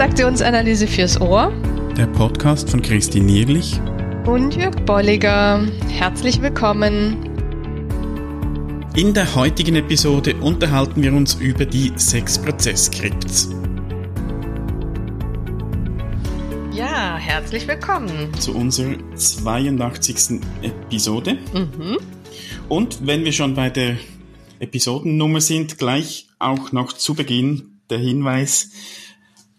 Transaktionsanalyse fürs Ohr. Der Podcast von Christine Nierlich und Jörg Bolliger. Herzlich willkommen. In der heutigen Episode unterhalten wir uns über die sechs Prozessskripts. Ja, herzlich willkommen zu unserer 82. Episode. Mhm. Und wenn wir schon bei der Episodennummer sind, gleich auch noch zu Beginn der Hinweis,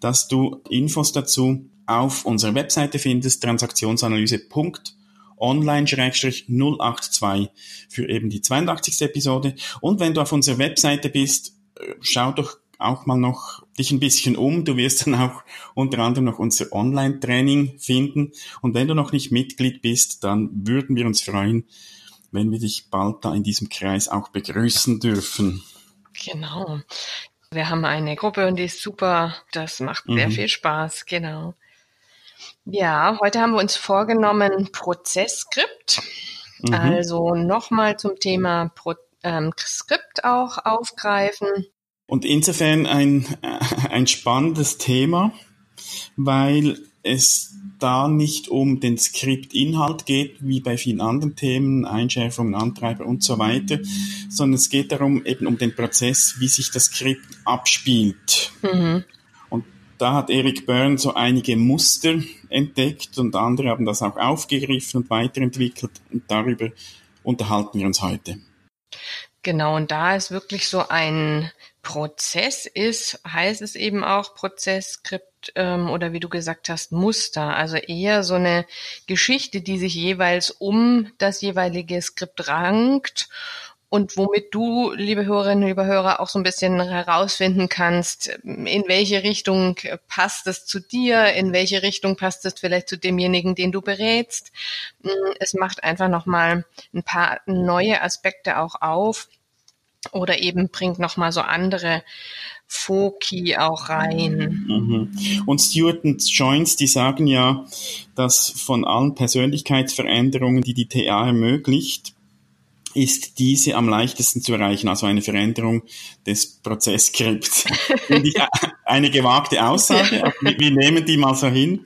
dass du Infos dazu auf unserer Webseite findest, transaktionsanalyse.online-082 für eben die 82. Episode. Und wenn du auf unserer Webseite bist, äh, schau doch auch mal noch dich ein bisschen um. Du wirst dann auch unter anderem noch unser Online-Training finden. Und wenn du noch nicht Mitglied bist, dann würden wir uns freuen, wenn wir dich bald da in diesem Kreis auch begrüßen dürfen. Genau. Wir haben eine Gruppe und die ist super. Das macht mhm. sehr viel Spaß, genau. Ja, heute haben wir uns vorgenommen Prozessskript. Mhm. Also nochmal zum Thema Pro ähm, Skript auch aufgreifen. Und insofern ein, ein spannendes Thema, weil es da nicht um den Skriptinhalt geht, wie bei vielen anderen Themen, Einschärfungen, Antreiber und so weiter, sondern es geht darum, eben um den Prozess, wie sich das Skript abspielt. Mhm. Und da hat Eric Byrne so einige Muster entdeckt und andere haben das auch aufgegriffen und weiterentwickelt und darüber unterhalten wir uns heute. Genau, und da ist wirklich so ein Prozess ist, heißt es eben auch Prozessskript ähm, oder wie du gesagt hast, Muster. Also eher so eine Geschichte, die sich jeweils um das jeweilige Skript rankt und womit du, liebe Hörerinnen, liebe Hörer, auch so ein bisschen herausfinden kannst, in welche Richtung passt es zu dir, in welche Richtung passt es vielleicht zu demjenigen, den du berätst. Es macht einfach nochmal ein paar neue Aspekte auch auf oder eben bringt nochmal so andere Foki auch rein. Mhm. Und Stewart und Joins, die sagen ja, dass von allen Persönlichkeitsveränderungen, die die TA ermöglicht, ist diese am leichtesten zu erreichen, also eine Veränderung des Prozessskripts. eine gewagte Aussage, wir nehmen die mal so hin.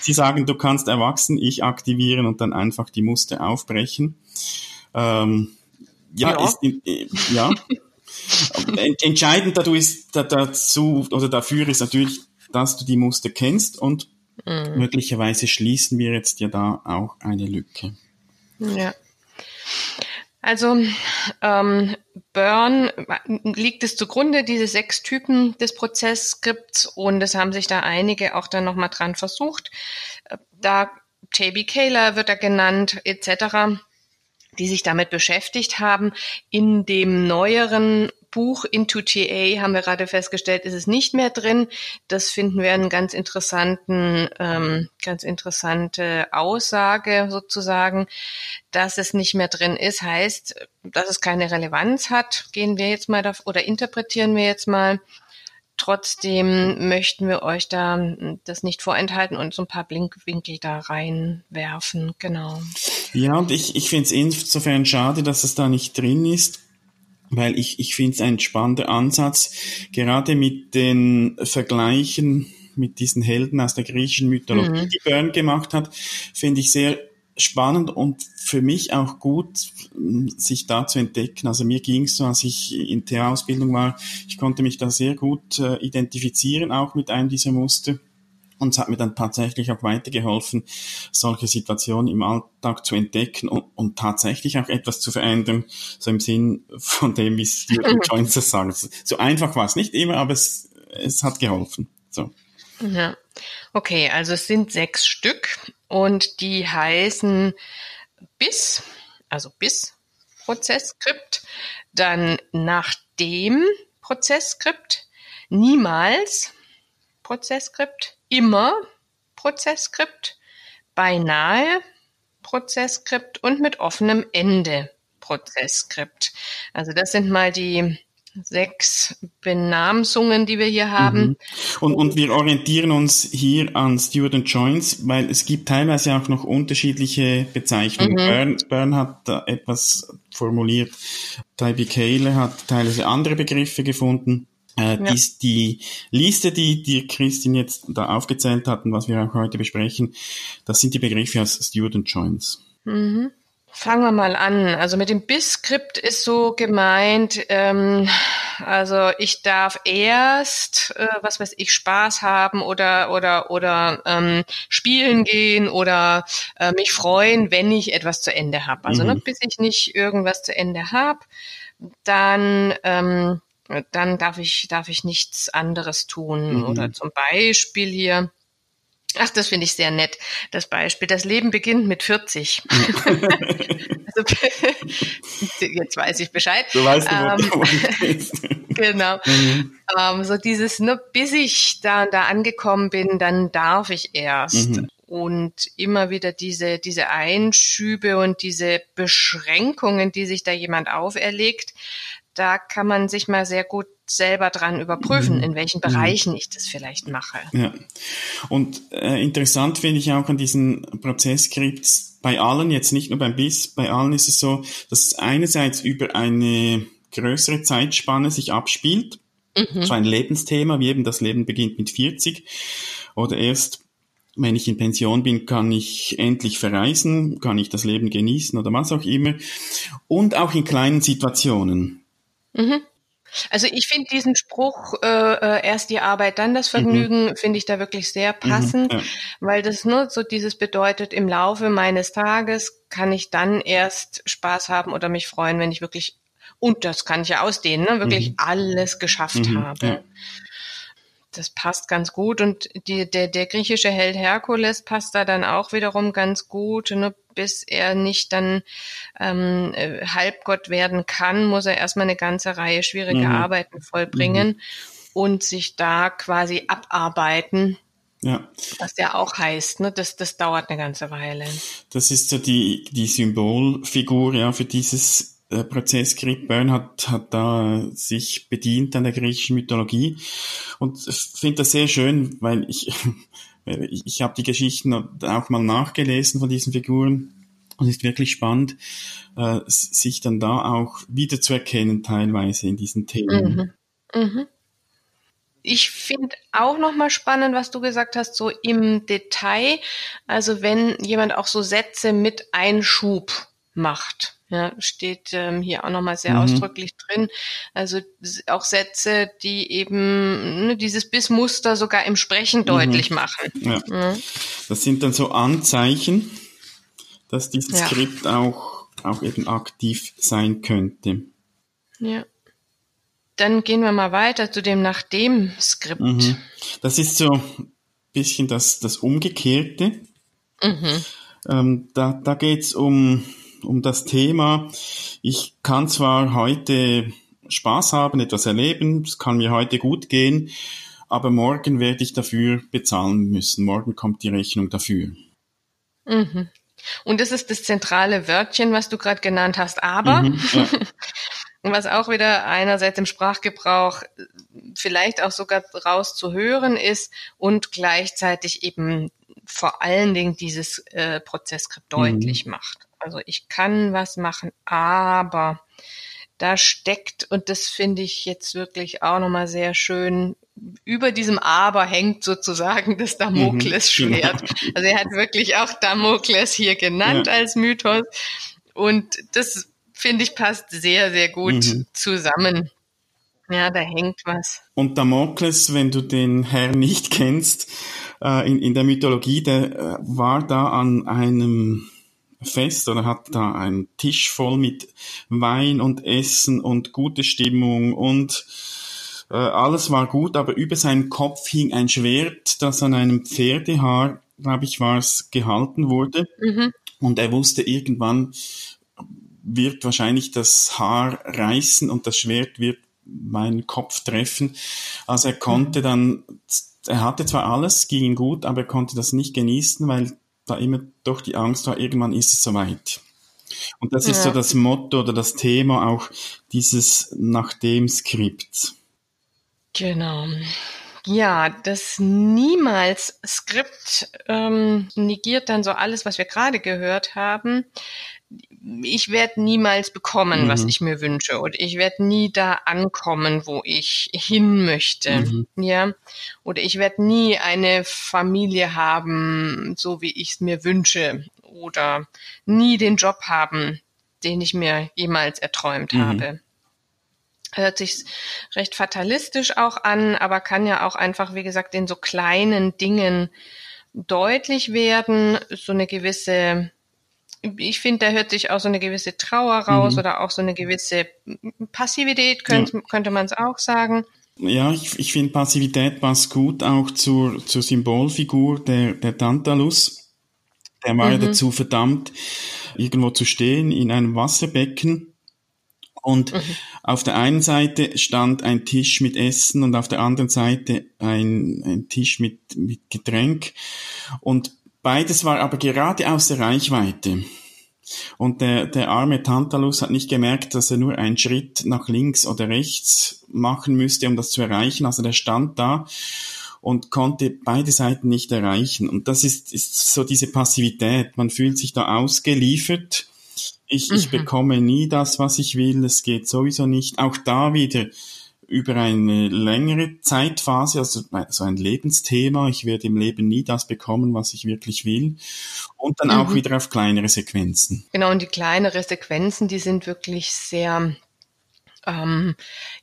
Sie sagen, du kannst erwachsen, ich aktivieren und dann einfach die Muster aufbrechen. Ähm, ja, ja. Ist, äh, ja. Entscheidend dazu oder dafür ist natürlich, dass du die Muster kennst und mhm. möglicherweise schließen wir jetzt ja da auch eine Lücke. Ja. Also ähm, Burn liegt es zugrunde, diese sechs Typen des Prozessskripts und es haben sich da einige auch dann nochmal dran versucht. Da J.B. Kaler wird da genannt, etc die sich damit beschäftigt haben. In dem neueren Buch Into TA haben wir gerade festgestellt, ist es nicht mehr drin. Das finden wir einen ganz interessanten, ähm, ganz interessante Aussage sozusagen, dass es nicht mehr drin ist, heißt, dass es keine Relevanz hat. Gehen wir jetzt mal da oder interpretieren wir jetzt mal. Trotzdem möchten wir euch da hm, das nicht vorenthalten und so ein paar Blinkwinkel da reinwerfen. Genau. Ja, und ich, ich finde es insofern schade, dass es da nicht drin ist, weil ich, ich finde es ein spannender Ansatz, gerade mit den Vergleichen mit diesen Helden aus der griechischen Mythologie, mhm. die Byrne gemacht hat, finde ich sehr spannend und für mich auch gut, sich da zu entdecken. Also mir ging es so, als ich in der Ausbildung war, ich konnte mich da sehr gut äh, identifizieren, auch mit einem dieser Muster. Und es hat mir dann tatsächlich auch weitergeholfen, solche Situationen im Alltag zu entdecken und, und tatsächlich auch etwas zu verändern, so im Sinn von dem, wie Stuart Jones das sagt. So einfach war es nicht immer, aber es, es hat geholfen. So. Ja. Okay, also es sind sechs Stück und die heißen bis, also bis Prozessskript, dann nach dem Prozessskript, niemals Prozessskript, immer Prozessskript, beinahe Prozessskript und mit offenem Ende Prozessskript. Also das sind mal die sechs Benamsungen, die wir hier haben. Mhm. Und, und wir orientieren uns hier an Student Joins, weil es gibt teilweise auch noch unterschiedliche Bezeichnungen. Mhm. Bern, Bern hat da etwas formuliert, Tybee Kaler hat teilweise andere Begriffe gefunden. Äh, ja. die, die Liste, die, die Christine jetzt da aufgezählt hat und was wir auch heute besprechen, das sind die Begriffe aus Student Joins. Mhm. Fangen wir mal an. Also mit dem BIS-Skript ist so gemeint, ähm, also ich darf erst, äh, was weiß ich, Spaß haben oder oder oder ähm, spielen gehen oder äh, mich freuen, wenn ich etwas zu Ende habe. Also ne, mhm. ne, bis ich nicht irgendwas zu Ende habe, dann ähm, dann darf ich darf ich nichts anderes tun. Mhm. Oder zum Beispiel hier Ach, das finde ich sehr nett, das Beispiel. Das Leben beginnt mit 40. also, jetzt weiß ich Bescheid. Du weißt, wo ähm, Genau. Mhm. Ähm, so dieses, ne, bis ich da, da angekommen bin, dann darf ich erst. Mhm. Und immer wieder diese, diese Einschübe und diese Beschränkungen, die sich da jemand auferlegt, da kann man sich mal sehr gut selber dran überprüfen, mhm. in welchen mhm. Bereichen ich das vielleicht mache. Ja. Und äh, interessant finde ich auch an diesen Prozessskripts bei allen, jetzt nicht nur beim BIS, bei allen ist es so, dass es einerseits über eine größere Zeitspanne sich abspielt, mhm. so ein Lebensthema, wie eben das Leben beginnt mit 40 oder erst wenn ich in Pension bin, kann ich endlich verreisen, kann ich das Leben genießen oder was auch immer. Und auch in kleinen Situationen. Mhm. Also ich finde diesen Spruch, äh, äh, erst die Arbeit, dann das Vergnügen, mhm. finde ich da wirklich sehr mhm, passend, mhm, ja. weil das nur so dieses bedeutet, im Laufe meines Tages kann ich dann erst Spaß haben oder mich freuen, wenn ich wirklich, und das kann ich ja ausdehnen, ne, wirklich mhm. alles geschafft mhm, habe. Ja das passt ganz gut. Und die, der, der griechische Held Herkules passt da dann auch wiederum ganz gut. Ne? Bis er nicht dann ähm, äh, Halbgott werden kann, muss er erstmal eine ganze Reihe schwieriger mhm. Arbeiten vollbringen mhm. und sich da quasi abarbeiten. Ja. Was ja auch heißt, ne? das, das dauert eine ganze Weile. Das ist so die, die Symbolfigur ja für dieses der Prozesskrieg Bern hat, hat da sich bedient an der griechischen Mythologie und finde das sehr schön, weil ich, ich, ich habe die Geschichten auch mal nachgelesen von diesen Figuren und es ist wirklich spannend, äh, sich dann da auch wieder zu erkennen teilweise in diesen Themen. Mhm. Mhm. Ich finde auch nochmal spannend, was du gesagt hast, so im Detail. Also wenn jemand auch so Sätze mit Einschub macht. Ja, steht ähm, hier auch nochmal sehr mhm. ausdrücklich drin. Also auch Sätze, die eben ne, dieses Bissmuster sogar im Sprechen mhm. deutlich machen. Ja. ja. Das sind dann so Anzeichen, dass dieses ja. Skript auch, auch eben aktiv sein könnte. Ja. Dann gehen wir mal weiter zu dem nach dem Skript. Mhm. Das ist so ein bisschen das, das Umgekehrte. Mhm. Ähm, da da geht's um um das Thema. Ich kann zwar heute Spaß haben, etwas erleben, es kann mir heute gut gehen, aber morgen werde ich dafür bezahlen müssen. Morgen kommt die Rechnung dafür. Mhm. Und das ist das zentrale Wörtchen, was du gerade genannt hast, aber. Mhm, ja. was auch wieder einerseits im Sprachgebrauch vielleicht auch sogar rauszuhören ist und gleichzeitig eben vor allen Dingen dieses äh, Prozesskript mhm. deutlich macht. Also ich kann was machen, aber da steckt, und das finde ich jetzt wirklich auch nochmal sehr schön, über diesem Aber hängt sozusagen das Damoklesschwert. Mhm. Also er hat wirklich auch Damokles hier genannt ja. als Mythos. Und das finde ich passt sehr, sehr gut mhm. zusammen. Ja, da hängt was. Und Damokles, wenn du den Herrn nicht kennst, äh, in, in der Mythologie, der äh, war da an einem Fest oder hat da einen Tisch voll mit Wein und Essen und gute Stimmung und äh, alles war gut, aber über seinem Kopf hing ein Schwert, das an einem Pferdehaar, glaube ich, war es, gehalten wurde. Mhm. Und er wusste irgendwann wird wahrscheinlich das Haar reißen und das Schwert wird meinen Kopf treffen. Also er konnte mhm. dann, er hatte zwar alles, ging ihm gut, aber er konnte das nicht genießen, weil da immer doch die Angst war, irgendwann ist es soweit. Und das ja. ist so das Motto oder das Thema auch dieses nach dem Skript. Genau. Ja, das Niemals-Skript ähm, negiert dann so alles, was wir gerade gehört haben. Ich werde niemals bekommen, mhm. was ich mir wünsche, oder ich werde nie da ankommen, wo ich hin möchte, mhm. ja, oder ich werde nie eine Familie haben, so wie ich es mir wünsche, oder nie den Job haben, den ich mir jemals erträumt mhm. habe. Hört sich recht fatalistisch auch an, aber kann ja auch einfach, wie gesagt, in so kleinen Dingen deutlich werden, so eine gewisse ich finde, da hört sich auch so eine gewisse Trauer raus mhm. oder auch so eine gewisse Passivität, könnte, ja. könnte man es auch sagen. Ja, ich, ich finde Passivität passt gut auch zur, zur Symbolfigur der, der Tantalus. Der war mhm. ja dazu verdammt, irgendwo zu stehen in einem Wasserbecken. Und mhm. auf der einen Seite stand ein Tisch mit Essen und auf der anderen Seite ein, ein Tisch mit, mit Getränk. Und beides war aber gerade aus der Reichweite. Und der, der arme Tantalus hat nicht gemerkt, dass er nur einen Schritt nach links oder rechts machen müsste, um das zu erreichen. Also der stand da und konnte beide Seiten nicht erreichen. Und das ist, ist so diese Passivität. Man fühlt sich da ausgeliefert. Ich, mhm. ich bekomme nie das, was ich will. Es geht sowieso nicht. Auch da wieder über eine längere Zeitphase, also so ein Lebensthema. Ich werde im Leben nie das bekommen, was ich wirklich will. Und dann mhm. auch wieder auf kleinere Sequenzen. Genau, und die kleinere Sequenzen, die sind wirklich sehr ähm,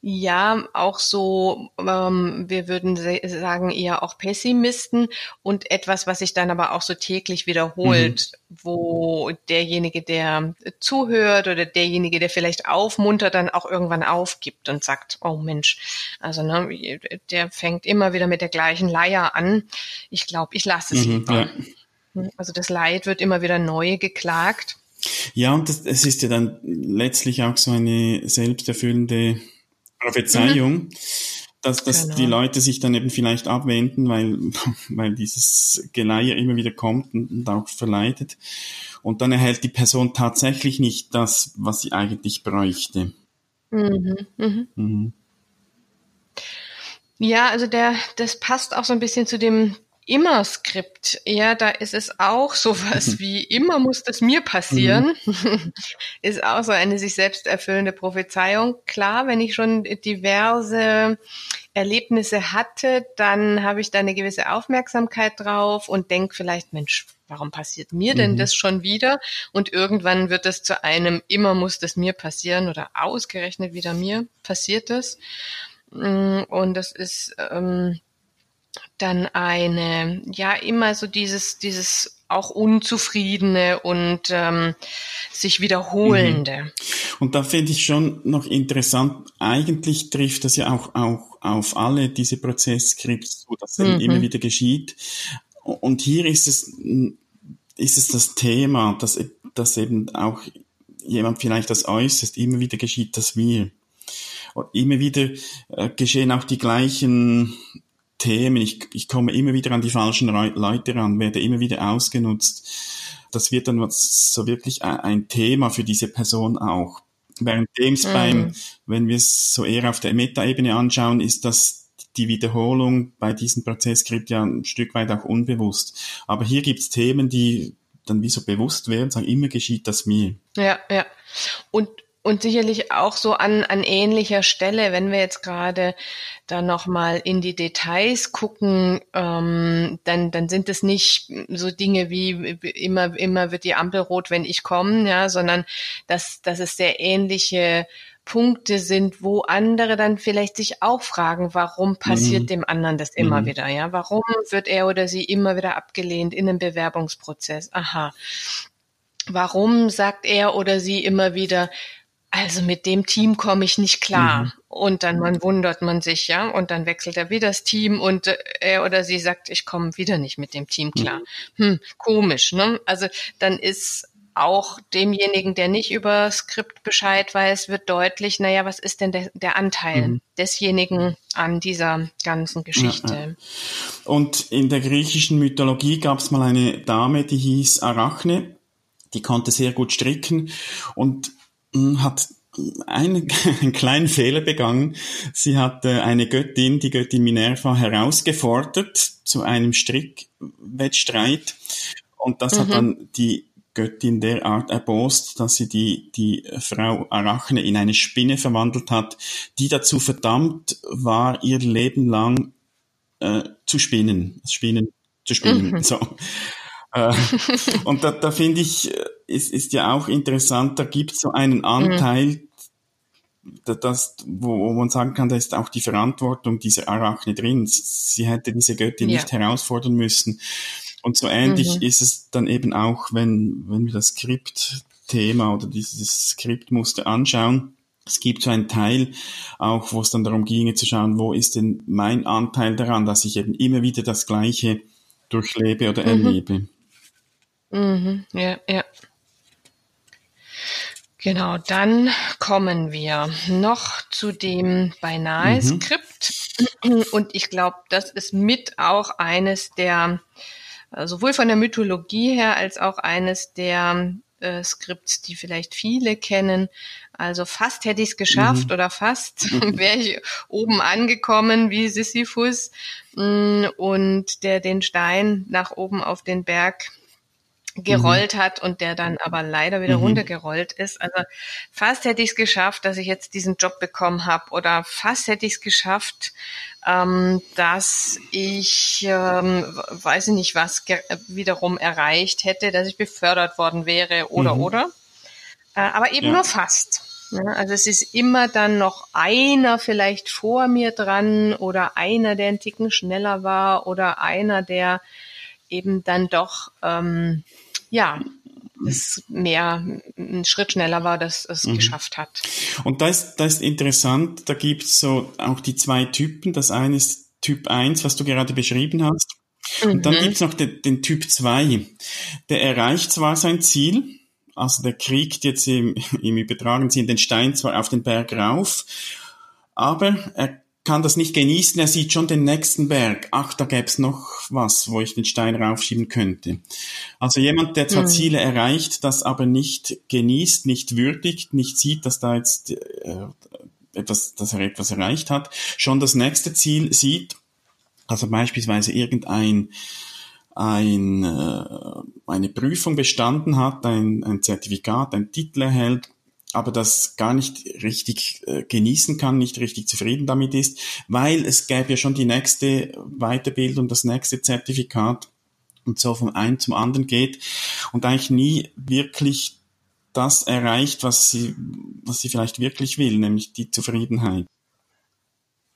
ja, auch so, ähm, wir würden sagen, eher auch Pessimisten und etwas, was sich dann aber auch so täglich wiederholt, mhm. wo derjenige, der zuhört oder derjenige, der vielleicht aufmuntert, dann auch irgendwann aufgibt und sagt, oh Mensch, also ne, der fängt immer wieder mit der gleichen Leier an. Ich glaube, ich lasse es mhm, lieber. Ja. Also das Leid wird immer wieder neu geklagt. Ja, und das, es ist ja dann letztlich auch so eine selbsterfüllende Prophezeiung, mhm. dass, dass genau. die Leute sich dann eben vielleicht abwenden, weil, weil dieses Geleier immer wieder kommt und, und auch verleitet. Und dann erhält die Person tatsächlich nicht das, was sie eigentlich bräuchte. Mhm. Mhm. Mhm. Ja, also der, das passt auch so ein bisschen zu dem immer Skript, ja, da ist es auch sowas mhm. wie immer muss das mir passieren, mhm. ist auch so eine sich selbst erfüllende Prophezeiung. Klar, wenn ich schon diverse Erlebnisse hatte, dann habe ich da eine gewisse Aufmerksamkeit drauf und denke vielleicht, Mensch, warum passiert mir denn mhm. das schon wieder? Und irgendwann wird es zu einem immer muss das mir passieren oder ausgerechnet wieder mir passiert es. Mm, und das ist ähm, dann eine, ja, immer so dieses, dieses auch Unzufriedene und ähm, sich Wiederholende. Mhm. Und da finde ich schon noch interessant, eigentlich trifft das ja auch, auch auf alle diese Prozessskripts so dass mhm. immer wieder geschieht. Und hier ist es, ist es das Thema, dass, dass eben auch jemand vielleicht das äußerst, immer wieder geschieht das. Und immer wieder äh, geschehen auch die gleichen Themen. Ich, ich komme immer wieder an die falschen Leute ran, werde immer wieder ausgenutzt. Das wird dann so wirklich ein Thema für diese Person auch. Währenddem es mhm. beim, wenn wir es so eher auf der Metaebene anschauen, ist das die Wiederholung bei diesem Prozesskript ja ein Stück weit auch unbewusst. Aber hier gibt es Themen, die dann wie so bewusst werden, sagen, immer geschieht das mir. Ja, ja. Und und sicherlich auch so an, an ähnlicher Stelle, wenn wir jetzt gerade da nochmal in die Details gucken, ähm, dann, dann sind es nicht so Dinge wie immer, immer wird die Ampel rot, wenn ich komme, ja, sondern dass, dass es sehr ähnliche Punkte sind, wo andere dann vielleicht sich auch fragen, warum passiert mhm. dem anderen das immer mhm. wieder, ja? Warum wird er oder sie immer wieder abgelehnt in einem Bewerbungsprozess? Aha. Warum sagt er oder sie immer wieder, also mit dem Team komme ich nicht klar. Mhm. Und dann man wundert man sich, ja, und dann wechselt er wieder das Team und äh, er oder sie sagt, ich komme wieder nicht mit dem Team klar. Mhm. Hm, komisch, ne? Also dann ist auch demjenigen, der nicht über Skript Bescheid weiß, wird deutlich, naja, was ist denn der, der Anteil mhm. desjenigen an dieser ganzen Geschichte? Ja, ja. Und in der griechischen Mythologie gab es mal eine Dame, die hieß Arachne, die konnte sehr gut stricken und hat einen, einen kleinen Fehler begangen. Sie hat äh, eine Göttin, die Göttin Minerva, herausgefordert zu einem Strickwettstreit. Und das mhm. hat dann die Göttin derart erbost, dass sie die, die Frau Arachne in eine Spinne verwandelt hat, die dazu verdammt war, ihr Leben lang äh, zu spinnen, Spinnen zu spinnen. Mhm. So. Äh, und da, da finde ich, äh, ist, ist ja auch interessant, da gibt es so einen mhm. Anteil, mhm das, wo, wo man sagen kann, da ist auch die Verantwortung dieser Arachne drin. Sie hätte diese Göttin ja. nicht herausfordern müssen. Und so ähnlich mhm. ist es dann eben auch, wenn, wenn wir das Skriptthema oder dieses Skriptmuster anschauen. Es gibt so einen Teil auch, wo es dann darum ginge zu schauen, wo ist denn mein Anteil daran, dass ich eben immer wieder das Gleiche durchlebe oder mhm. erlebe. Mhm. Ja, ja. Genau, dann kommen wir noch zu dem beinahe mhm. Skript. Und ich glaube, das ist mit auch eines der, äh, sowohl von der Mythologie her als auch eines der äh, Skripts, die vielleicht viele kennen. Also fast hätte ich es geschafft mhm. oder fast wäre ich oben angekommen wie Sisyphus mm, und der den Stein nach oben auf den Berg gerollt mhm. hat und der dann aber leider wieder mhm. runtergerollt ist. Also fast hätte ich es geschafft, dass ich jetzt diesen Job bekommen habe oder fast hätte ich es geschafft, ähm, dass ich, ähm, weiß ich nicht was, wiederum erreicht hätte, dass ich befördert worden wäre oder mhm. oder. Äh, aber eben ja. nur fast. Ja, also es ist immer dann noch einer vielleicht vor mir dran oder einer, der einen Ticken schneller war oder einer, der eben dann doch ähm, ja es mehr ein Schritt schneller war, dass es mhm. geschafft hat. Und da ist, da ist interessant, da gibt's so auch die zwei Typen. Das eine ist Typ 1, was du gerade beschrieben hast. Mhm. Und dann mhm. gibt's noch den, den Typ 2. Der erreicht zwar sein Ziel, also der kriegt jetzt im, im übertragenen Sinn den Stein zwar auf den Berg rauf, aber er kann das nicht genießen, er sieht schon den nächsten Berg. Ach, da gäbe es noch was, wo ich den Stein raufschieben könnte. Also jemand, der zwar mhm. Ziele erreicht, das aber nicht genießt, nicht würdigt, nicht sieht, dass da jetzt äh, etwas, dass er etwas erreicht hat, schon das nächste Ziel sieht, also beispielsweise irgendein ein, äh, eine Prüfung bestanden hat, ein, ein Zertifikat, ein Titel erhält, aber das gar nicht richtig äh, genießen kann, nicht richtig zufrieden damit ist, weil es gäbe ja schon die nächste Weiterbildung, das nächste Zertifikat und so vom einen zum anderen geht und eigentlich nie wirklich das erreicht, was sie, was sie vielleicht wirklich will, nämlich die Zufriedenheit.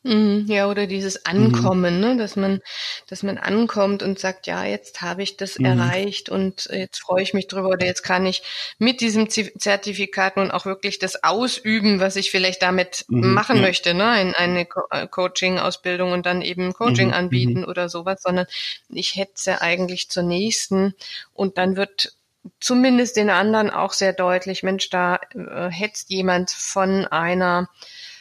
Mhm, ja, oder dieses mhm. Ankommen, mhm. ne? dass man, dass man ankommt und sagt, ja, jetzt habe ich das mhm. erreicht und jetzt freue ich mich drüber oder jetzt kann ich mit diesem Zertifikat nun auch wirklich das ausüben, was ich vielleicht damit mhm. machen ja. möchte, ne? in eine Co äh, Coaching-Ausbildung und dann eben Coaching mhm. anbieten oder sowas, sondern ich hetze eigentlich zur nächsten und dann wird zumindest den anderen auch sehr deutlich, Mensch, da äh, hetzt jemand von einer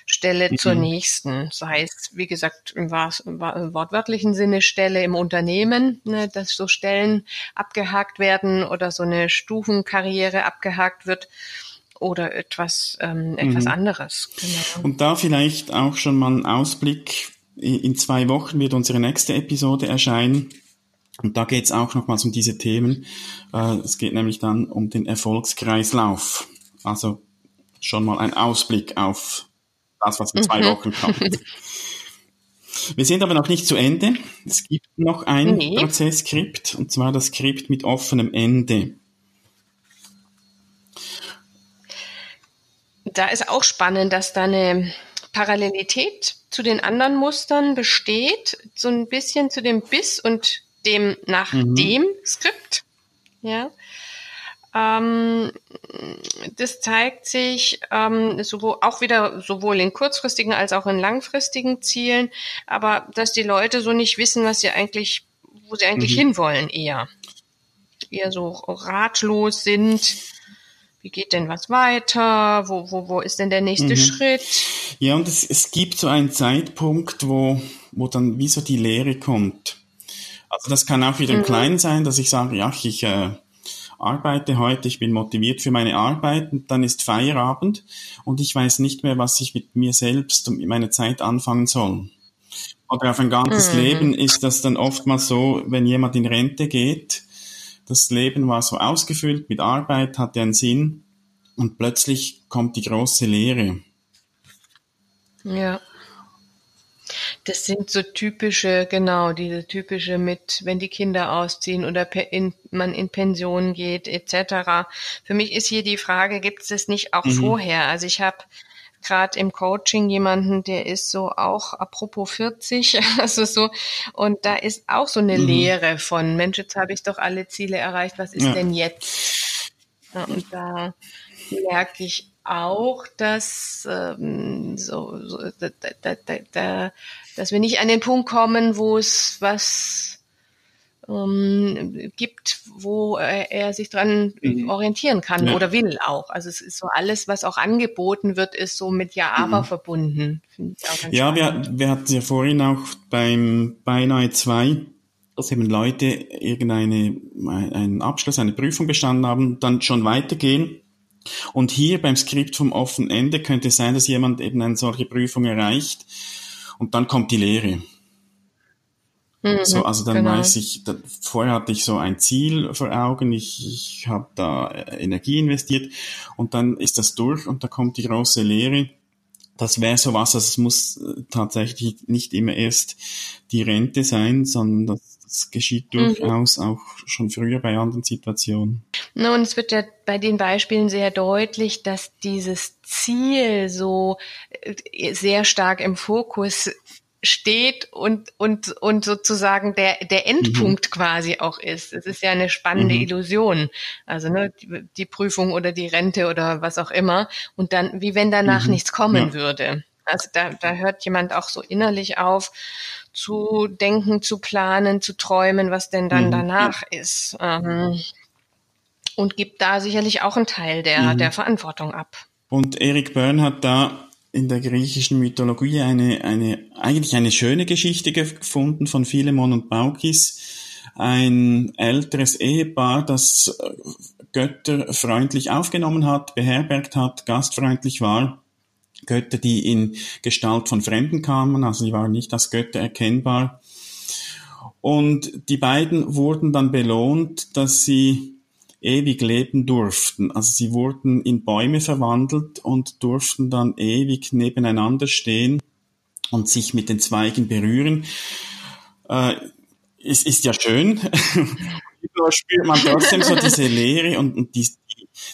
Stelle mhm. zur nächsten. Sei es, wie gesagt, im, wortwörtlichen Sinne Stelle im Unternehmen, ne, dass so Stellen abgehakt werden oder so eine Stufenkarriere abgehakt wird oder etwas, ähm, etwas mhm. anderes. Genau. Und da vielleicht auch schon mal ein Ausblick. In zwei Wochen wird unsere nächste Episode erscheinen. Und da geht es auch nochmals um diese Themen. Äh, es geht nämlich dann um den Erfolgskreislauf. Also schon mal ein Ausblick auf das, was in zwei mhm. Wochen kommt. Wir sind aber noch nicht zu Ende. Es gibt noch ein nee. Prozesskript, und zwar das Skript mit offenem Ende. Da ist auch spannend, dass da eine Parallelität zu den anderen Mustern besteht, so ein bisschen zu dem Bis und dem nach mhm. dem Skript. Ja. Ähm, das zeigt sich ähm, sowohl, auch wieder sowohl in kurzfristigen als auch in langfristigen Zielen, aber dass die Leute so nicht wissen, was sie eigentlich, wo sie eigentlich mhm. hinwollen eher. Eher so ratlos sind. Wie geht denn was weiter? Wo, wo, wo ist denn der nächste mhm. Schritt? Ja, und es, es gibt so einen Zeitpunkt, wo, wo dann wie so die Lehre kommt. Also das kann auch wieder im mhm. Kleinen sein, dass ich sage, ja, ich äh, arbeite heute, ich bin motiviert für meine Arbeit, und dann ist Feierabend und ich weiß nicht mehr, was ich mit mir selbst und mit meiner Zeit anfangen soll. Oder auf ein ganzes mhm. Leben ist das dann oftmals so, wenn jemand in Rente geht Das Leben war so ausgefüllt mit Arbeit, hatte einen Sinn und plötzlich kommt die große Leere. Ja. Das sind so typische, genau, diese typische mit, wenn die Kinder ausziehen oder in, man in Pension geht, etc. Für mich ist hier die Frage, gibt es das nicht auch mhm. vorher? Also ich habe gerade im Coaching jemanden, der ist so auch apropos 40, also so, und da ist auch so eine mhm. Lehre von, Mensch, jetzt habe ich doch alle Ziele erreicht, was ist ja. denn jetzt? Ja, und da merke ich auch, dass ähm, so, so da, da, da, da, dass wir nicht an den Punkt kommen, wo es was ähm, gibt, wo er, er sich dran mhm. orientieren kann ja. oder will auch. Also es ist so alles, was auch angeboten wird, ist so mit Ja, aber mhm. verbunden. ja, wir, wir hatten ja vorhin auch beim Beinahe zwei dass eben Leute irgendeine, einen Abschluss, eine Prüfung bestanden haben, dann schon weitergehen und hier beim Skript vom offenen Ende könnte es sein, dass jemand eben eine solche Prüfung erreicht und dann kommt die Lehre. Mhm, so, also dann genau. weiß ich, da, vorher hatte ich so ein Ziel vor Augen, ich, ich habe da äh, Energie investiert und dann ist das durch und da kommt die große Lehre. Das wäre so was, also es muss äh, tatsächlich nicht immer erst die Rente sein, sondern das das geschieht durchaus mhm. auch schon früher bei anderen Situationen. Na, und es wird ja bei den Beispielen sehr deutlich, dass dieses Ziel so äh, sehr stark im Fokus steht und, und, und sozusagen der, der Endpunkt mhm. quasi auch ist. Es ist ja eine spannende mhm. Illusion. Also ne, die, die, Prüfung oder die Rente oder was auch immer. Und dann, wie wenn danach mhm. nichts kommen ja. würde. Also da, da hört jemand auch so innerlich auf zu denken, zu planen, zu träumen, was denn dann mhm. danach ist. Ähm, und gibt da sicherlich auch einen Teil der, mhm. der Verantwortung ab. Und Erik Byrne hat da in der griechischen Mythologie eine, eine, eigentlich eine schöne Geschichte gefunden von Philemon und Baukis. Ein älteres Ehepaar, das Götter freundlich aufgenommen hat, beherbergt hat, gastfreundlich war Götter, die in Gestalt von Fremden kamen, also die waren nicht als Götter erkennbar. Und die beiden wurden dann belohnt, dass sie ewig leben durften. Also sie wurden in Bäume verwandelt und durften dann ewig nebeneinander stehen und sich mit den Zweigen berühren. Äh, es ist ja schön. spürt man trotzdem so diese Leere und, und die,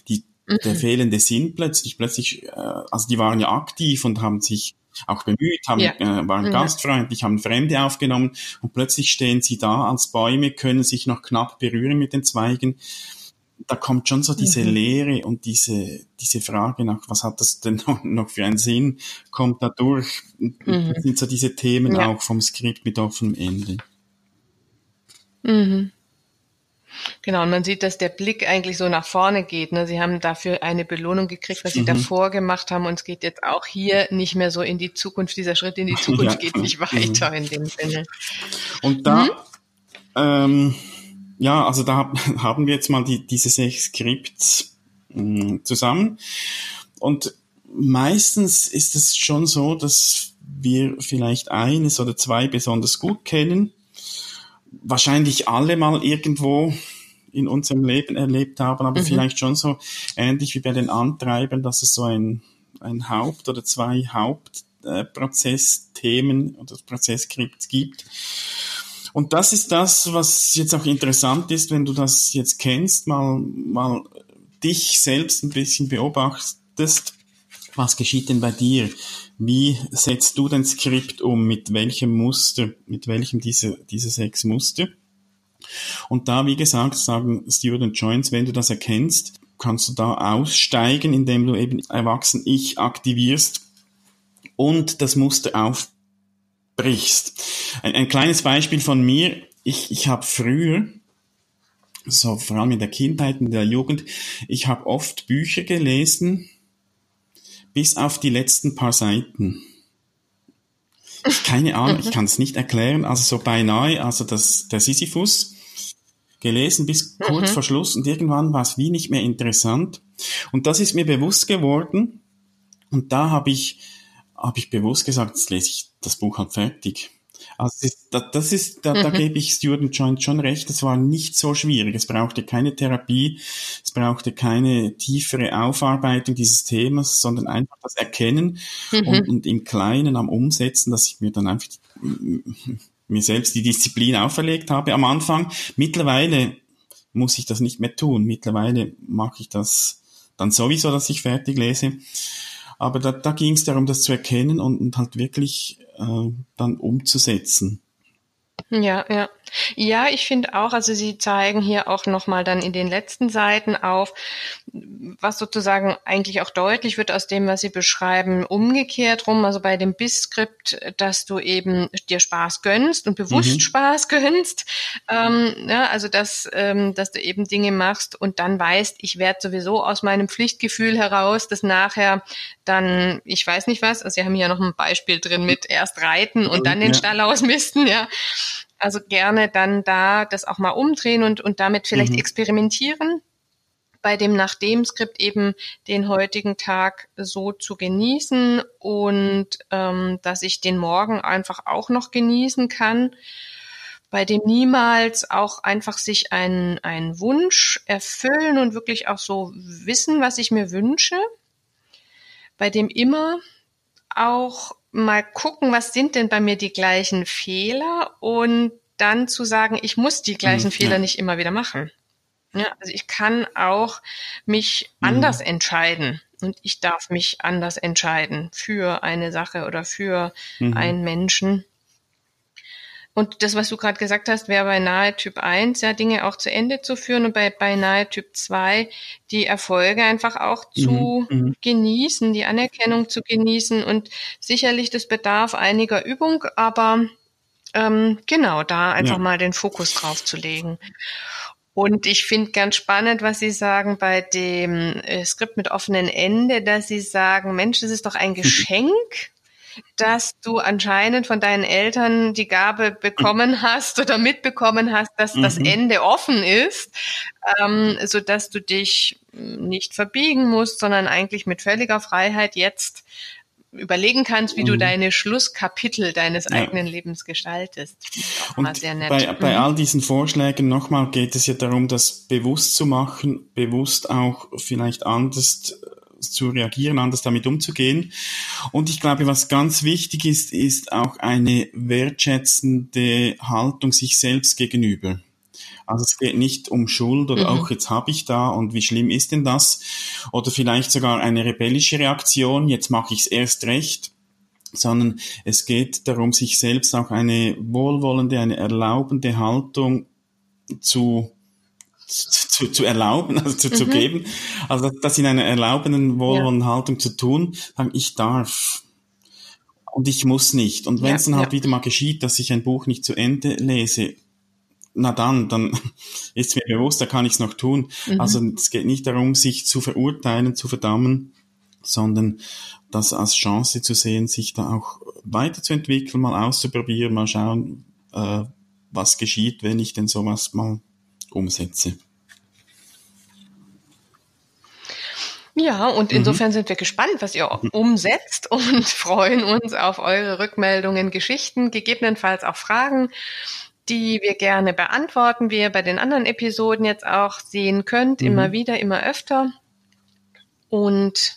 die, der mhm. fehlende Sinn plötzlich, plötzlich, äh, also die waren ja aktiv und haben sich auch bemüht, haben, ja. äh, waren mhm. gastfreundlich, haben Fremde aufgenommen und plötzlich stehen sie da als Bäume, können sich noch knapp berühren mit den Zweigen. Da kommt schon so diese mhm. Leere und diese, diese Frage nach, was hat das denn noch für einen Sinn, kommt da durch. Mhm. Das sind so diese Themen ja. auch vom Skript mit offenem Ende. Mhm. Genau, und man sieht, dass der Blick eigentlich so nach vorne geht. Ne? Sie haben dafür eine Belohnung gekriegt, was sie mhm. davor gemacht haben. Und es geht jetzt auch hier nicht mehr so in die Zukunft. Dieser Schritt in die Zukunft ja. geht nicht mhm. weiter in dem Sinne. Und da, mhm. ähm, ja, also da haben wir jetzt mal die, diese sechs Skripts mh, zusammen. Und meistens ist es schon so, dass wir vielleicht eines oder zwei besonders gut kennen wahrscheinlich alle mal irgendwo in unserem Leben erlebt haben, aber mhm. vielleicht schon so ähnlich wie bei den Antreibern, dass es so ein, ein Haupt- oder zwei Hauptprozessthemen äh, oder Prozessskripts gibt. Und das ist das, was jetzt auch interessant ist, wenn du das jetzt kennst, mal, mal dich selbst ein bisschen beobachtest. Was geschieht denn bei dir? Wie setzt du dein Skript um? Mit welchem Muster? Mit welchem diese, diese sechs Muster? Und da, wie gesagt, sagen und Joins, wenn du das erkennst, kannst du da aussteigen, indem du eben Erwachsen-Ich aktivierst und das Muster aufbrichst. Ein, ein kleines Beispiel von mir. Ich, ich habe früher, so vor allem in der Kindheit, in der Jugend, ich habe oft Bücher gelesen, bis auf die letzten paar Seiten. Keine Ahnung, ich kann es nicht erklären. Also so beinahe, also das, der Sisyphus, gelesen bis kurz mhm. vor Schluss und irgendwann war es wie nicht mehr interessant. Und das ist mir bewusst geworden. Und da habe ich, habe ich bewusst gesagt, jetzt lese ich das Buch halt fertig. Also das, das ist, da, mhm. da gebe ich Student Joint schon recht, es war nicht so schwierig. Es brauchte keine Therapie, es brauchte keine tiefere Aufarbeitung dieses Themas, sondern einfach das Erkennen mhm. und, und im Kleinen am Umsetzen, dass ich mir dann einfach mir selbst die Disziplin auferlegt habe am Anfang. Mittlerweile muss ich das nicht mehr tun. Mittlerweile mache ich das dann sowieso, dass ich fertig lese. Aber da, da ging es darum, das zu erkennen und, und halt wirklich äh, dann umzusetzen. Ja, ja. Ja, ich finde auch, also Sie zeigen hier auch nochmal dann in den letzten Seiten auf, was sozusagen eigentlich auch deutlich wird aus dem, was Sie beschreiben, umgekehrt rum, also bei dem BIS-Skript, dass du eben dir Spaß gönnst und bewusst mhm. Spaß gönnst, ähm, ja, also dass, ähm, dass du eben Dinge machst und dann weißt, ich werde sowieso aus meinem Pflichtgefühl heraus, dass nachher dann, ich weiß nicht was, also Sie haben hier noch ein Beispiel drin mit erst reiten und dann den ja. Stall ausmisten, ja. Also gerne dann da das auch mal umdrehen und, und damit vielleicht mhm. experimentieren. Bei dem nach dem Skript eben den heutigen Tag so zu genießen und ähm, dass ich den Morgen einfach auch noch genießen kann bei dem niemals auch einfach sich einen, einen Wunsch erfüllen und wirklich auch so wissen, was ich mir wünsche. Bei dem immer auch mal gucken, was sind denn bei mir die gleichen Fehler und dann zu sagen, ich muss die gleichen mhm, Fehler ja. nicht immer wieder machen. Ja, also ich kann auch mich mhm. anders entscheiden und ich darf mich anders entscheiden für eine Sache oder für mhm. einen Menschen. Und das, was du gerade gesagt hast, wäre bei nahe Typ 1 ja Dinge auch zu Ende zu führen und bei, nahe Typ 2 die Erfolge einfach auch zu mhm, mhm. genießen, die Anerkennung zu genießen und sicherlich das bedarf einiger Übung, aber ähm, genau, da einfach ja. mal den Fokus drauf zu legen. Und ich finde ganz spannend, was Sie sagen bei dem äh, Skript mit offenen Ende, dass Sie sagen, Mensch, das ist doch ein Geschenk dass du anscheinend von deinen Eltern die Gabe bekommen hast oder mitbekommen hast, dass mhm. das Ende offen ist, ähm, so dass du dich nicht verbiegen musst, sondern eigentlich mit völliger Freiheit jetzt überlegen kannst, wie mhm. du deine Schlusskapitel deines ja. eigenen Lebens gestaltest. Und bei, bei mhm. all diesen Vorschlägen nochmal geht es ja darum, das bewusst zu machen, bewusst auch vielleicht anders zu reagieren, anders damit umzugehen. Und ich glaube, was ganz wichtig ist, ist auch eine wertschätzende Haltung sich selbst gegenüber. Also es geht nicht um Schuld oder mhm. auch jetzt habe ich da und wie schlimm ist denn das? Oder vielleicht sogar eine rebellische Reaktion, jetzt mache ich es erst recht sondern es geht darum, sich selbst auch eine wohlwollende, eine erlaubende Haltung zu zu, zu erlauben, also zu, mhm. zu geben, also das in einer erlaubenden, wohlwollenden ja. Haltung zu tun, sagen, ich darf und ich muss nicht. Und wenn es ja, dann halt ja. wieder mal geschieht, dass ich ein Buch nicht zu Ende lese, na dann, dann ist mir bewusst, da kann ich es noch tun. Mhm. Also es geht nicht darum, sich zu verurteilen, zu verdammen, sondern das als Chance zu sehen, sich da auch weiterzuentwickeln, mal auszuprobieren, mal schauen, äh, was geschieht, wenn ich denn sowas mal umsetze. Ja, und mhm. insofern mhm. sind wir gespannt, was ihr umsetzt und freuen uns auf eure Rückmeldungen, Geschichten, gegebenenfalls auch Fragen, die wir gerne beantworten, wie ihr bei den anderen Episoden jetzt auch sehen könnt, mhm. immer wieder, immer öfter. Und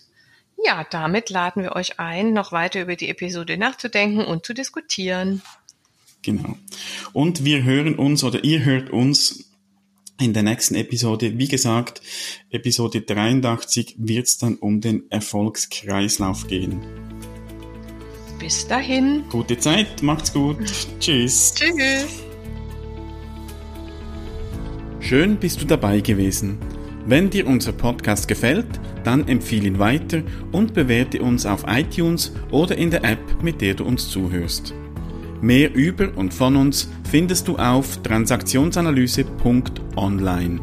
ja, damit laden wir euch ein, noch weiter über die Episode nachzudenken und zu diskutieren. Genau. Und wir hören uns oder ihr hört uns in der nächsten Episode, wie gesagt, Episode 83, wird es dann um den Erfolgskreislauf gehen. Bis dahin. Gute Zeit, macht's gut. Tschüss. Tschüss. Schön bist du dabei gewesen. Wenn dir unser Podcast gefällt, dann empfehle ihn weiter und bewerte uns auf iTunes oder in der App, mit der du uns zuhörst. Mehr über und von uns findest du auf transaktionsanalyse.online.